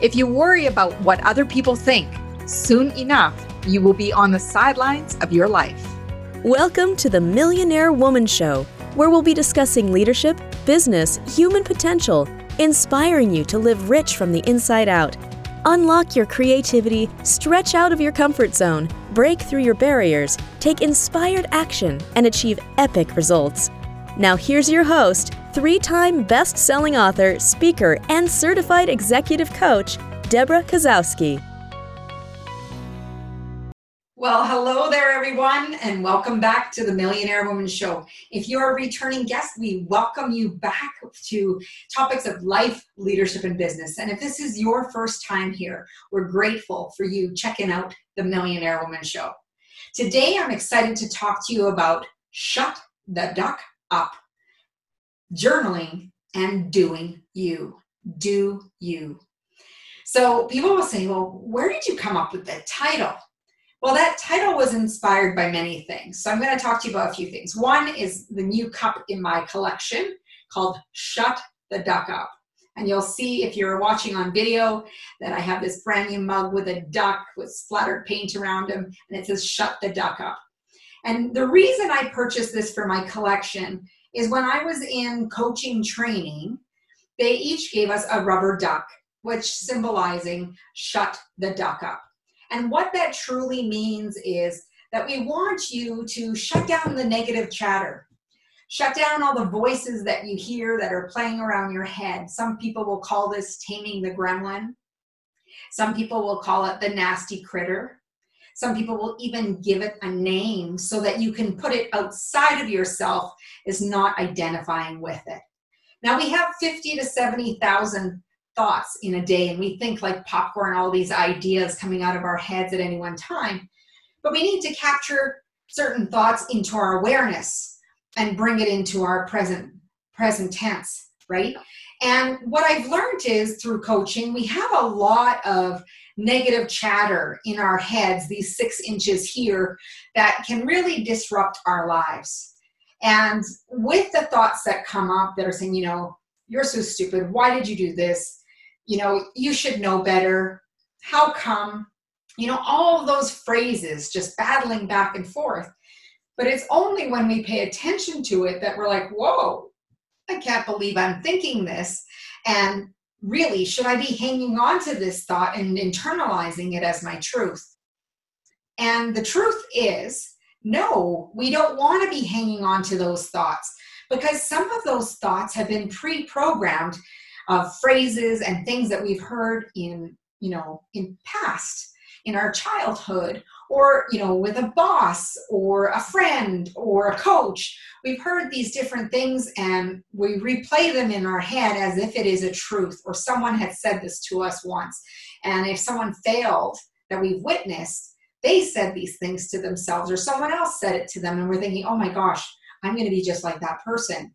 If you worry about what other people think, soon enough, you will be on the sidelines of your life. Welcome to the Millionaire Woman Show, where we'll be discussing leadership, business, human potential, inspiring you to live rich from the inside out. Unlock your creativity, stretch out of your comfort zone, break through your barriers, take inspired action, and achieve epic results. Now, here's your host, three time best selling author, speaker, and certified executive coach, Debra Kasowski. Well, hello there, everyone, and welcome back to the Millionaire Woman Show. If you're a returning guest, we welcome you back to topics of life, leadership, and business. And if this is your first time here, we're grateful for you checking out the Millionaire Woman Show. Today, I'm excited to talk to you about shut the duck up, journaling, and doing you. Do you. So people will say, well, where did you come up with that title? Well, that title was inspired by many things. So I'm going to talk to you about a few things. One is the new cup in my collection called Shut the Duck Up. And you'll see if you're watching on video that I have this brand new mug with a duck with splattered paint around him, and it says Shut the Duck Up. And the reason I purchased this for my collection is when I was in coaching training, they each gave us a rubber duck, which symbolizing shut the duck up. And what that truly means is that we want you to shut down the negative chatter. Shut down all the voices that you hear that are playing around your head. Some people will call this taming the gremlin. Some people will call it the nasty critter. Some people will even give it a name so that you can put it outside of yourself is not identifying with it. Now we have 50 to 70,000 thoughts in a day and we think like popcorn all these ideas coming out of our heads at any one time but we need to capture certain thoughts into our awareness and bring it into our present present tense right and what i've learned is through coaching we have a lot of negative chatter in our heads these six inches here that can really disrupt our lives and with the thoughts that come up that are saying you know you're so stupid why did you do this you know, you should know better. How come? You know, all those phrases just battling back and forth. But it's only when we pay attention to it that we're like, whoa, I can't believe I'm thinking this. And really, should I be hanging on to this thought and internalizing it as my truth? And the truth is, no, we don't want to be hanging on to those thoughts because some of those thoughts have been pre programmed of phrases and things that we've heard in you know in past in our childhood or you know with a boss or a friend or a coach. We've heard these different things and we replay them in our head as if it is a truth or someone had said this to us once. And if someone failed that we've witnessed they said these things to themselves or someone else said it to them and we're thinking oh my gosh i'm going to be just like that person.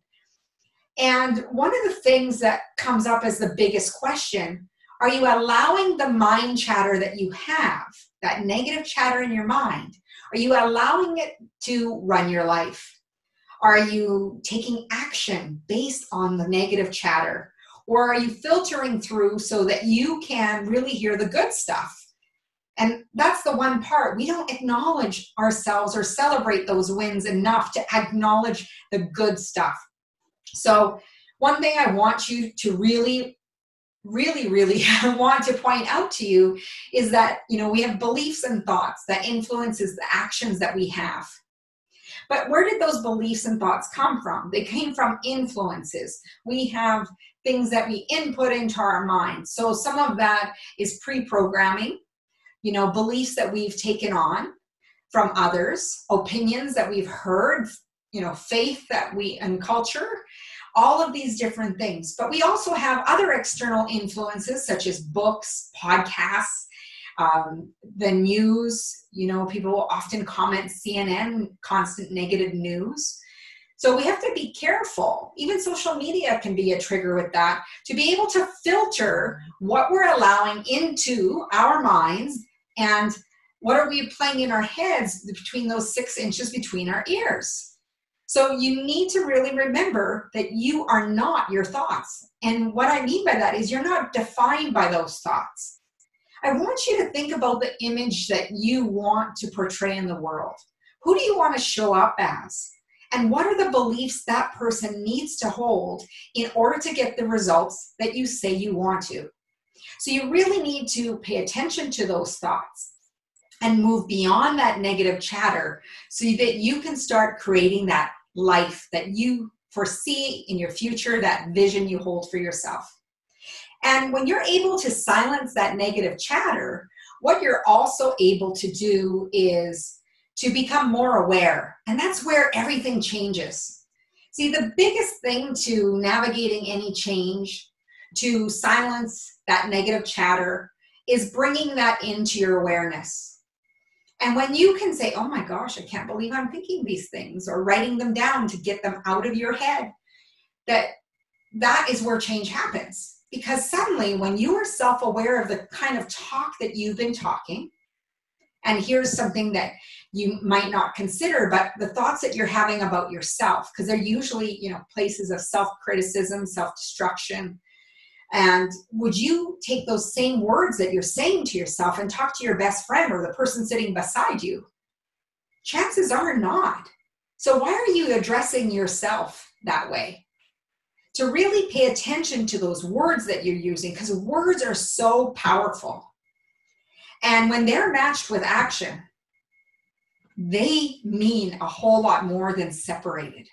And one of the things that comes up as the biggest question are you allowing the mind chatter that you have, that negative chatter in your mind, are you allowing it to run your life? Are you taking action based on the negative chatter? Or are you filtering through so that you can really hear the good stuff? And that's the one part. We don't acknowledge ourselves or celebrate those wins enough to acknowledge the good stuff. So, one thing I want you to really really really want to point out to you is that you know we have beliefs and thoughts that influences the actions that we have. But where did those beliefs and thoughts come from? They came from influences. We have things that we input into our minds so some of that is pre-programming you know beliefs that we've taken on from others opinions that we've heard you know faith that we and culture all of these different things. But we also have other external influences such as books podcasts um, the news. You know people often comment cnn constant negative news. So we have to be careful. Even social media can be a trigger with that to be able to filter what we're allowing into our minds and what are we playing in our heads between those six inches between our ears So you need to really remember that you are not your thoughts. And what I mean by that is you're not defined by those thoughts. I want you to think about the image that you want to portray in the world. Who do you want to show up as? And what are the beliefs that person needs to hold in order to get the results that you say you want to? So you really need to pay attention to those thoughts and move beyond that negative chatter so that you can start creating that life that you foresee in your future, that vision you hold for yourself. And when you're able to silence that negative chatter, what you're also able to do is to become more aware. And that's where everything changes. See, the biggest thing to navigating any change, to silence that negative chatter, is bringing that into your awareness. And when you can say, oh my gosh, I can't believe I'm thinking these things, or writing them down to get them out of your head, that that is where change happens. Because suddenly, when you are self aware of the kind of talk that you've been talking, and here's something that you might not consider, but the thoughts that you're having about yourself, because they're usually, you know, places of self criticism, self destruction, and would you take those same words that you're saying to yourself and talk to your best friend or the person sitting beside you? Chances are not. So, why are you addressing yourself that way? To really pay attention to those words that you're using, because words are so powerful. And when they're matched with action, they mean a whole lot more than separated.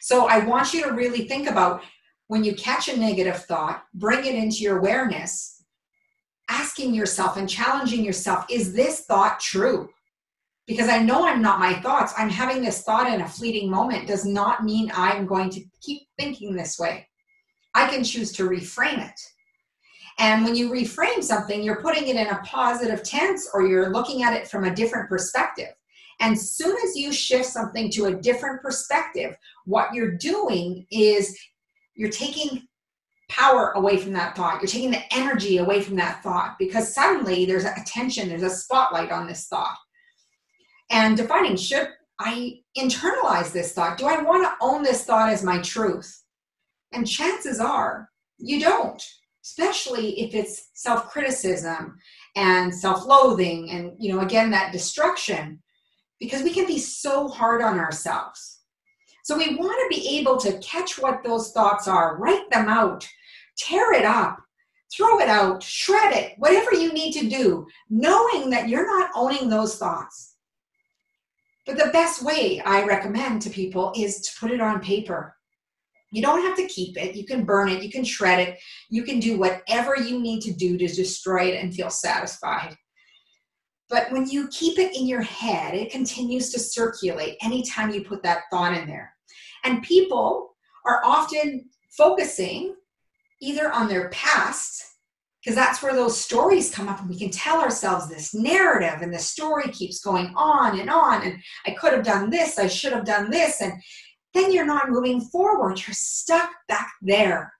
So, I want you to really think about when you catch a negative thought, bring it into your awareness, asking yourself and challenging yourself, is this thought true? Because I know I'm not my thoughts. I'm having this thought in a fleeting moment does not mean I'm going to keep thinking this way. I can choose to reframe it. And when you reframe something, you're putting it in a positive tense or you're looking at it from a different perspective. And soon as you shift something to a different perspective, what you're doing is you're taking power away from that thought. You're taking the energy away from that thought because suddenly there's a attention, there's a spotlight on this thought. And defining should I internalize this thought? Do I want to own this thought as my truth? And chances are you don't, especially if it's self criticism and self loathing and, you know, again, that destruction, because we can be so hard on ourselves. So we want to be able to catch what those thoughts are, write them out, tear it up, throw it out, shred it, whatever you need to do, knowing that you're not owning those thoughts. But the best way I recommend to people is to put it on paper. You don't have to keep it. You can burn it, you can shred it, you can do whatever you need to do to destroy it and feel satisfied. But when you keep it in your head, it continues to circulate anytime you put that thought in there. And people are often focusing either on their past, because that's where those stories come up, and we can tell ourselves this narrative, and the story keeps going on and on. And I could have done this, I should have done this. And then you're not moving forward, you're stuck back there.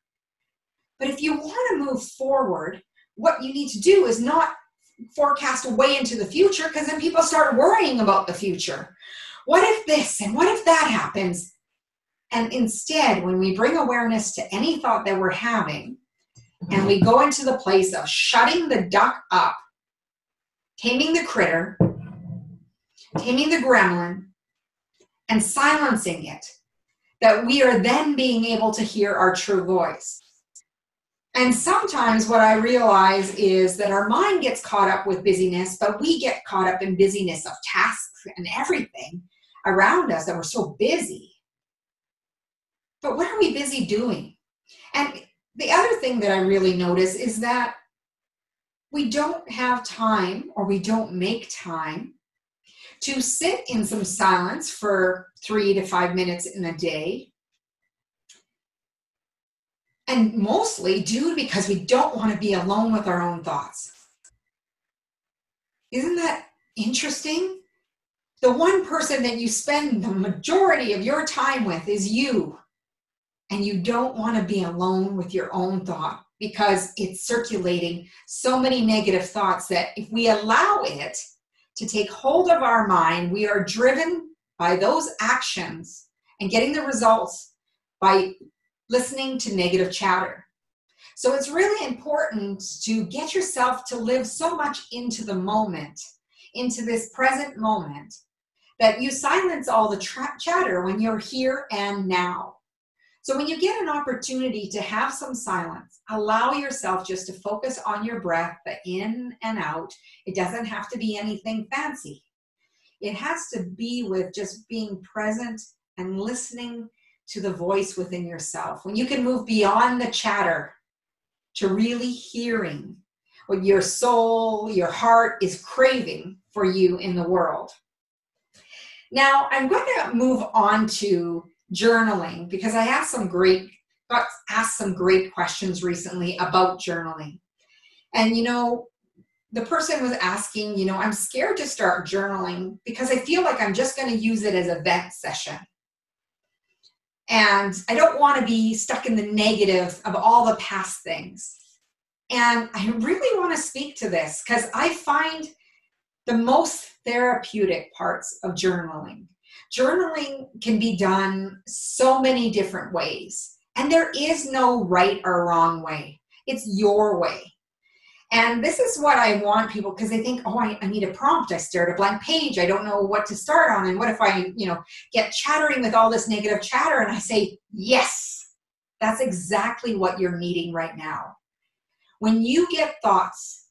But if you want to move forward, what you need to do is not forecast way into the future because then people start worrying about the future. What if this and what if that happens? And instead, when we bring awareness to any thought that we're having, and mm-hmm. we go into the place of shutting the duck up, taming the critter, taming the gremlin, and silencing it, that we are then being able to hear our true voice. And sometimes what I realize is that our mind gets caught up with busyness, but we get caught up in busyness of tasks and everything around us that we're so busy but what are we busy doing? And the other thing that I really notice is that we don't have time or we don't make time to sit in some silence for three to five minutes in a day. And mostly due because we don't want to be alone with our own thoughts. Isn't that interesting? The one person that you spend the majority of your time with is you and you don't want to be alone with your own thought because it's circulating so many negative thoughts that if we allow it to take hold of our mind, we are driven by those actions and getting the results by listening to negative chatter. So it's really important to get yourself to live so much into the moment, into this present moment, that you silence all the tra- chatter when you're here and now. So when you get an opportunity to have some silence, allow yourself just to focus on your breath, the in and out. It doesn't have to be anything fancy. It has to be with just being present and listening to the voice within yourself. When you can move beyond the chatter to really hearing what your soul, your heart is craving for you in the world. Now, I'm going to move on to journaling because I asked some great got asked some great questions recently about journaling. And you know, the person was asking, you know, I'm scared to start journaling because I feel like I'm just going to use it as a vent session. And I don't want to be stuck in the negative of all the past things. And I really want to speak to this because I find the most therapeutic parts of journaling. Journaling can be done so many different ways, and there is no right or wrong way. It's your way. And this is what I want people because they think, oh, I, I, need a prompt. I stare at a blank page. I don't know what to start on. And what if I, you know, get chattering with all this negative chatter? And I say, yes, that's exactly what you're needing right now. When you get thoughts,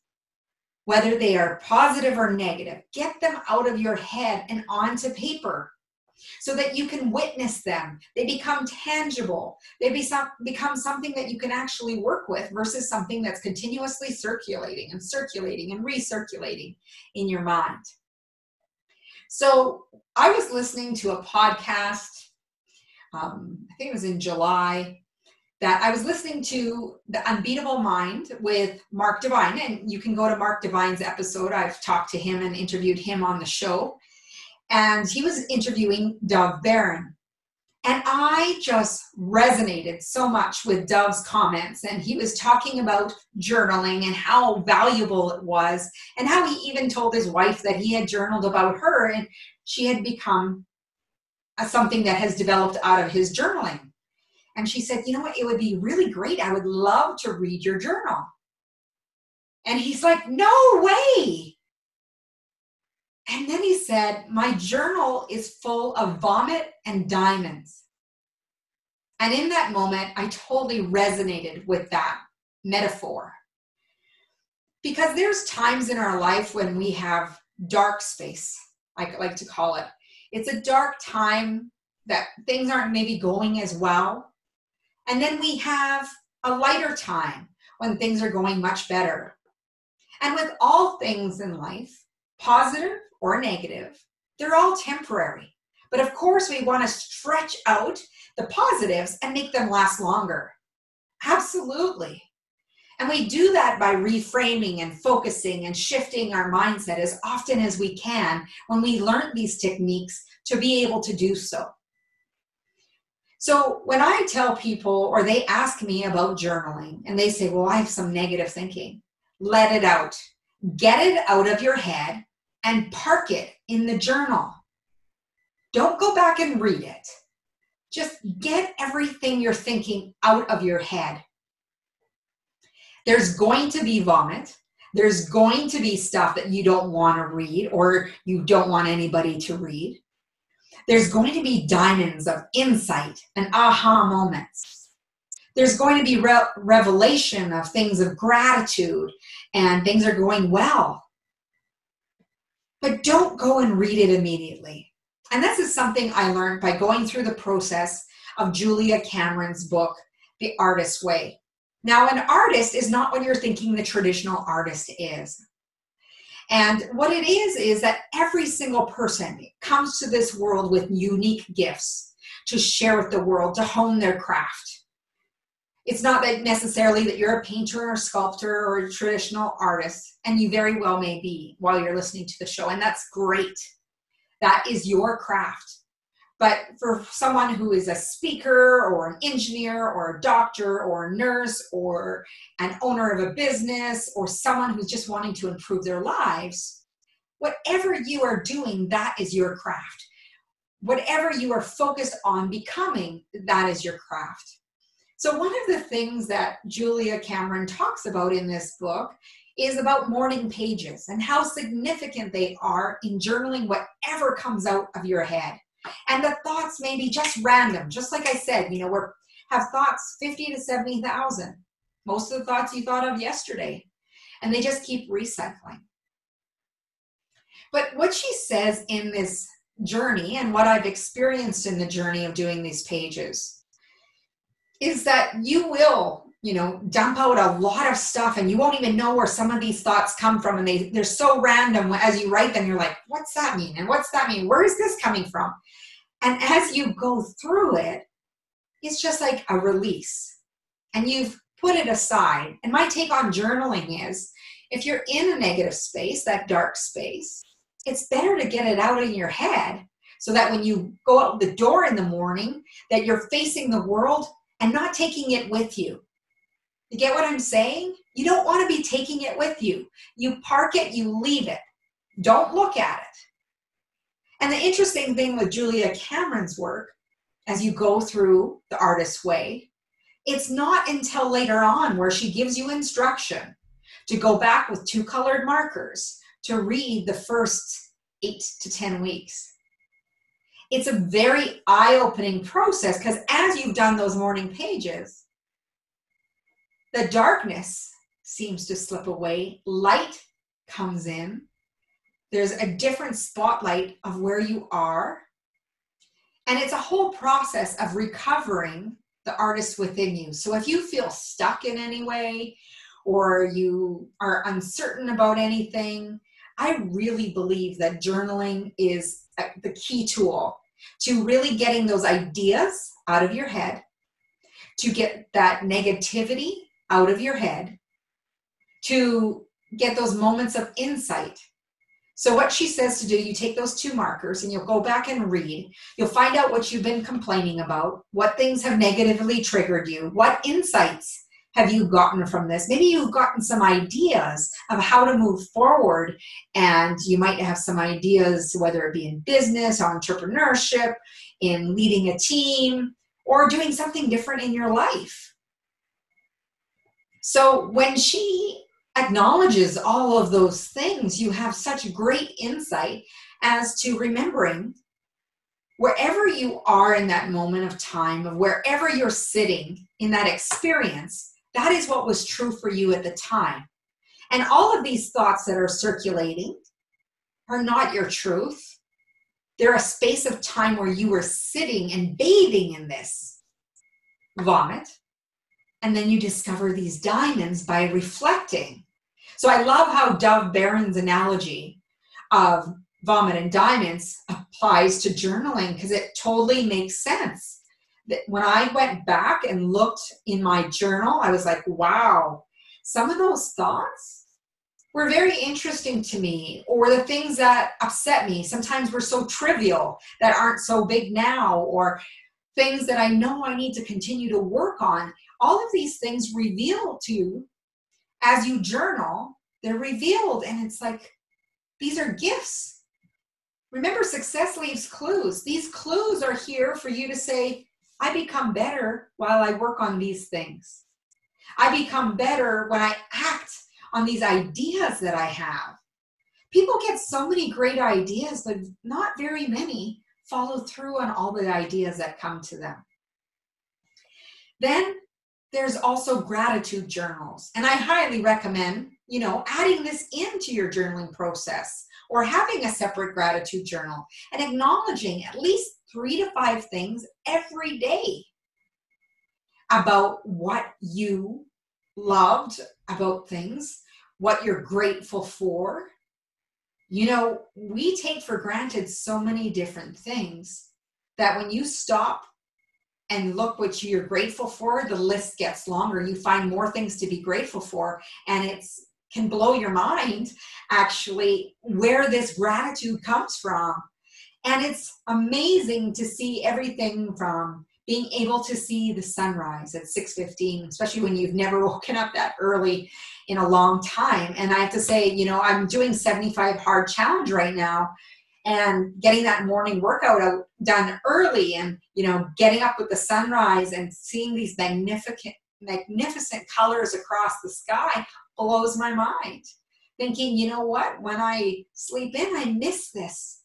whether they are positive or negative, get them out of your head and onto paper so that you can witness them. They become tangible. They become something that you can actually work with versus something that's continuously circulating and circulating and recirculating in your mind. So I was listening to a podcast, um, I think it was in July, that I was listening to The Unbeatable Mind with Mark Divine. And you can go to Mark Divine's episode. I've talked to him and interviewed him on the show and he was interviewing Dov Baron. And I just resonated so much with Dov's comments. And he was talking about journaling and how valuable it was, and how he even told his wife that he had journaled about her and she had become a, something that has developed out of his journaling. And she said, You know what? It would be really great. I would love to read your journal. And he's like, No way. And then he said, My journal is full of vomit and diamonds. And in that moment, I totally resonated with that metaphor. Because there's times in our life when we have dark space, I like to call it. It's a dark time that things aren't maybe going as well. And then we have a lighter time when things are going much better. And with all things in life, positive or negative, they're all temporary. But of course, we want to stretch out the positives and make them last longer. Absolutely. And we do that by reframing and focusing and shifting our mindset as often as we can when we learn these techniques to be able to do so. So when I tell people or they ask me about journaling and they say, Well, I have some negative thinking, let it out. Get it out of your head and park it in the journal. Don't go back and read it. Just get everything you're thinking out of your head. There's going to be vomit. There's going to be stuff that you don't want to read or you don't want anybody to read. There's going to be diamonds of insight and aha moments. There's going to be re- revelation of things of gratitude and things are going well but don't go and read it immediately. And this is something I learned by going through the process of Julia Cameron's book, The Artist's Way. Now, an artist is not what you're thinking the traditional artist is. And what it is, is that every single person comes to this world with unique gifts to share with the world, to hone their craft it's not that necessarily that you're a painter or a sculptor or a traditional artist, and you very well may be while you're listening to the show, and that's great. That is your craft. But for someone who is a speaker or an engineer or a doctor or a nurse or an owner of a business or someone who's just wanting to improve their lives, whatever you are doing, that is your craft. whatever you are focused on becoming, that is your craft. So, one of the things that Julia Cameron talks about in this book is about morning pages and how significant they are in journaling whatever comes out of your head. And the thoughts may be just random, just like I said, you know, we have thoughts 50 to 70,000. Most of the thoughts you thought of yesterday. And they just keep recycling. But what she says in this journey and what I've experienced in the journey of doing these pages is that you will, you know, dump out a lot of stuff and you won't even know where some of these thoughts come from and they they're so random as you write them you're like, what's that mean? And what's that mean? Where is this coming from? And as you go through it, it's just like a release. And you've put it aside. And my take on journaling is if you're in a negative space, that dark space, it's better to get it out in your head so that when you go out the door in the morning that you're facing the world and not taking it with you. You get what i'm saying? You don't want to be taking it with you. You park it you leave it. Don't look at it. And the interesting thing with julia cameron's work as you go through the artist's way it's not until later on where she gives you instruction to go back with two colored markers to read the first eight to 10 weeks. It's a very eye opening process because as you've done those morning pages, the darkness seems to slip away, light comes in, there's a different spotlight of where you are. And it's a whole process of recovering the artist within you. So if you feel stuck in any way, or you are uncertain about anything, I really believe that journaling is Uh, the key tool to really getting those ideas out of your head, to get that negativity out of your head, to get those moments of insight. So, what she says to do, you take those two markers and you'll go back and read. You'll find out what you've been complaining about, what things have negatively triggered you, what insights have you gotten from this? Maybe you've gotten some ideas of how to move forward, and you might have some ideas, whether it be in business, entrepreneurship, in leading a team, or doing something different in your life. So when she acknowledges all of those things, you have such great insight as to remembering wherever you are in that moment of time, of wherever you're sitting in that experience, that is what was true for you at the time. And all of these thoughts that are circulating are not your truth. They're a space of time where you were sitting and bathing in this vomit. And then you discover these diamonds by reflecting. So I love how Dov Baron's analogy of vomit and diamonds applies to journaling because it totally makes sense when I went back and looked in my journal, I was like, wow, some of those thoughts were very interesting to me, or the things that upset me sometimes were so trivial that aren't so big now, or things that I know I need to continue to work on. All of these things reveal to you as you journal, they're revealed, and it's like these are gifts. Remember, success leaves clues. These clues are here for you to say, I become better while I work on these things. I become better when I act on these ideas that I have. People get so many great ideas, but not very many follow through on all the ideas that come to them. Then there's also gratitude journals. And I highly recommend, you know, adding this into your journaling process or having a separate gratitude journal and acknowledging at least three to five things every day about what you loved about things, what you're grateful for. You know, we take for granted so many different things that when you stop and look what you're grateful for, the list gets longer. You find more things to be grateful for, and it's can blow your mind actually where this gratitude comes from and it's amazing to see everything from being able to see the sunrise at 6.15 especially when you've never woken up that early in a long time. And i have to say you know i'm doing 75 hard challenge right now and getting that morning workout out, done early and you know getting up with the sunrise and seeing these magnificent magnificent colors across the sky blows my mind. Thinking you know what? When i sleep in i miss this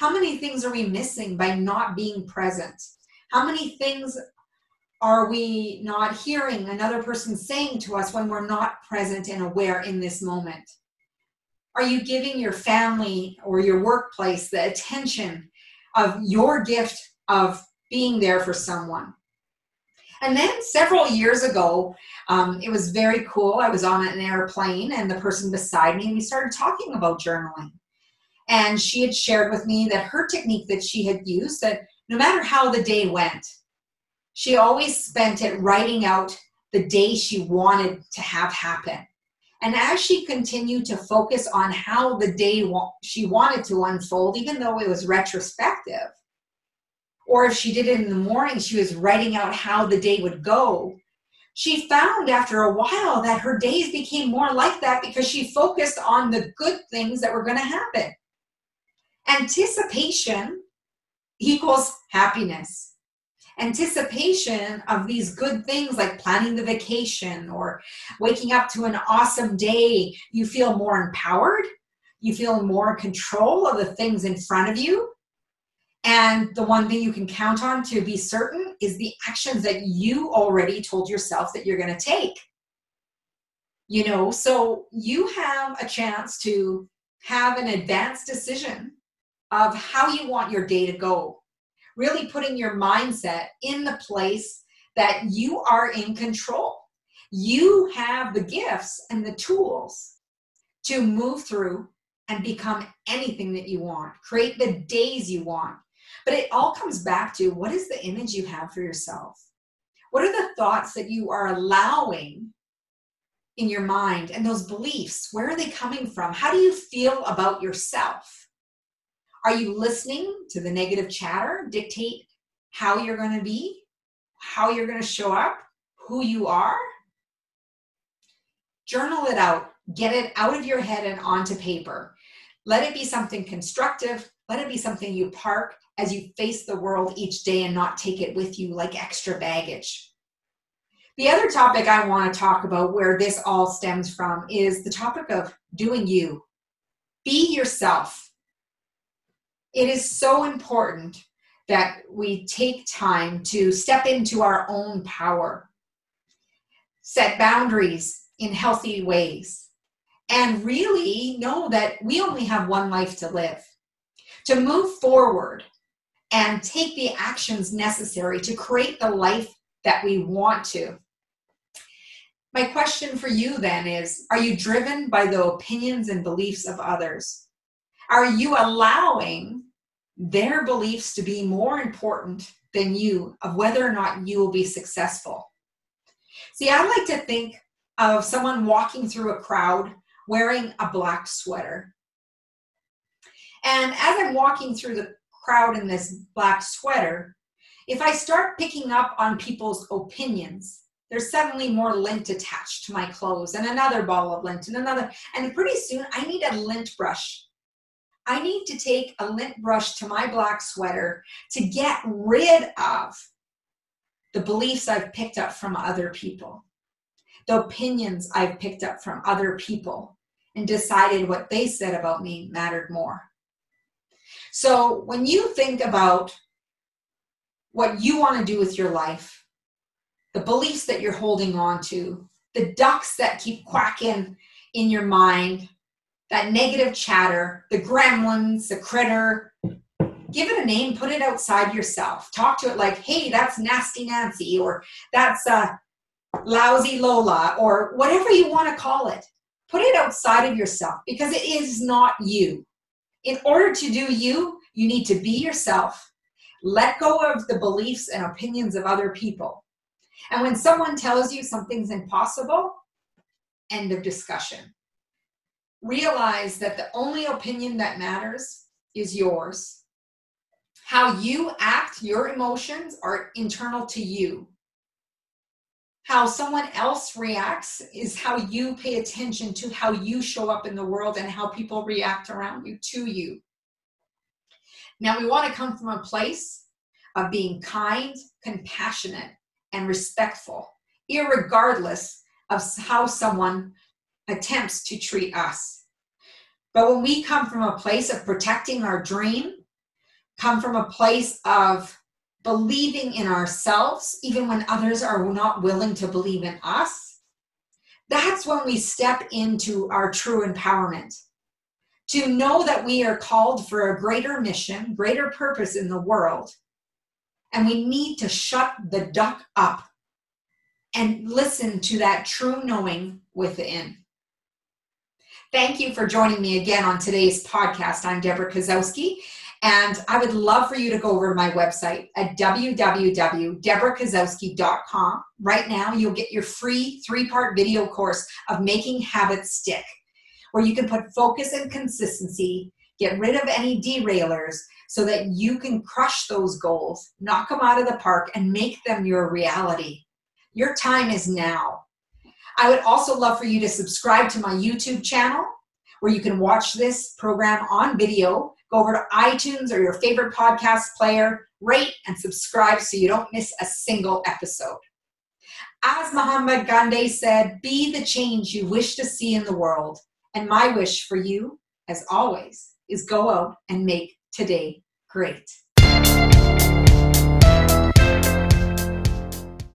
how many things are we missing by not being present how many things are we not hearing another person saying to us when we're not present and aware in this moment are you giving your family or your workplace the attention of your gift of being there for someone? And then several years ago, um, it was very cool. I was on an airplane, and the person beside me, we started talking about journaling. And she had shared with me that her technique that she had used, that no matter how the day went, she always spent it writing out the day she wanted to have happen. And as she continued to focus on how the day wa- she wanted to unfold, even though it was retrospective, or if she did it in the morning, she was writing out how the day would go. She found after a while that her days became more like that because she focused on the good things that were going to happen. Anticipation equals happiness anticipation of these good things like planning the vacation or waking up to an awesome day, you feel more empowered. You feel more control of the things in front of you. And the one thing you can count on to be certain is the actions that you already told yourself that you're going to take. You know, so you have a chance to have an advanced decision of how you want your day to go really putting your mindset in the place that you are in control. You have the gifts and the tools to move through and become anything that you want, create the days you want. But it all comes back to what is the image you have for yourself? What are the thoughts that you are allowing in your mind and those beliefs? Where are they coming from? How do you feel about yourself? Are you listening to the negative chatter dictate how you're going to be, how you're going to show up, who you are? Journal it out. Get it out of your head and onto paper. Let it be something constructive. Let it be something you park as you face the world each day and not take it with you like extra baggage. The other topic I want to talk about where this all stems from is the topic of doing you. Be yourself it is so important that we take time to step into our own power, set boundaries in healthy ways, and really know that we only have one life to live. To move forward and take the actions necessary to create the life that we want to. My question for you then is Are you driven by the opinions and beliefs of others? Are you allowing their beliefs to be more important than you of whether or not you will be successful? See, I like to think of someone walking through a crowd wearing a black sweater. And as I'm walking through the crowd in this black sweater, if I start picking up on people's opinions, there's suddenly more lint attached to my clothes and another ball of lint and another. And pretty soon I need a lint brush I need to take a lint brush to my black sweater to get rid of the beliefs I've picked up from other people, the opinions I've picked up from other people, and decided what they said about me mattered more. So when you think about what you want to do with your life, the beliefs that you're holding on to, the ducks that keep quacking in your mind, that negative chatter, the gremlins, the critter. Give it a name, put it outside yourself. Talk to it like, hey, that's nasty Nancy, or that's uh, lousy Lola, or whatever you want to call it. Put it outside of yourself because it is not you. In order to do you, you need to be yourself. Let go of the beliefs and opinions of other people. And when someone tells you something's impossible, end of discussion realize that the only opinion that matters is yours. How you act, your emotions are internal to you. How someone else reacts is how you pay attention to how you show up in the world and how people react around you to you. Now, we want to come from a place of being kind, compassionate, and respectful, irregardless of how someone attempts to treat us. But when we come from a place of protecting our dream, come from a place of believing in ourselves, even when others are not willing to believe in us, that's when we step into our true empowerment. To know that we are called for a greater mission, greater purpose in the world, and we need to shut the duck up and listen to that true knowing within. Thank you for joining me again on today's podcast. I'm Debra Kasowski, and I would love for you to go over to my website at www.debrakasowski.com. Right now, you'll get your free three part video course of making habits stick, where you can put focus and consistency, get rid of any derailers so that you can crush those goals, knock them out of the park, and make them your reality. Your time is now. I would also love for you to subscribe to my YouTube channel where you can watch this program on video. Go over to iTunes or your favorite podcast player, rate and subscribe so you don't miss a single episode. As Mahatma Gandhi said, be the change you wish to see in the world. And my wish for you, as always, is go out and make today great.